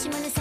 Simone Simone.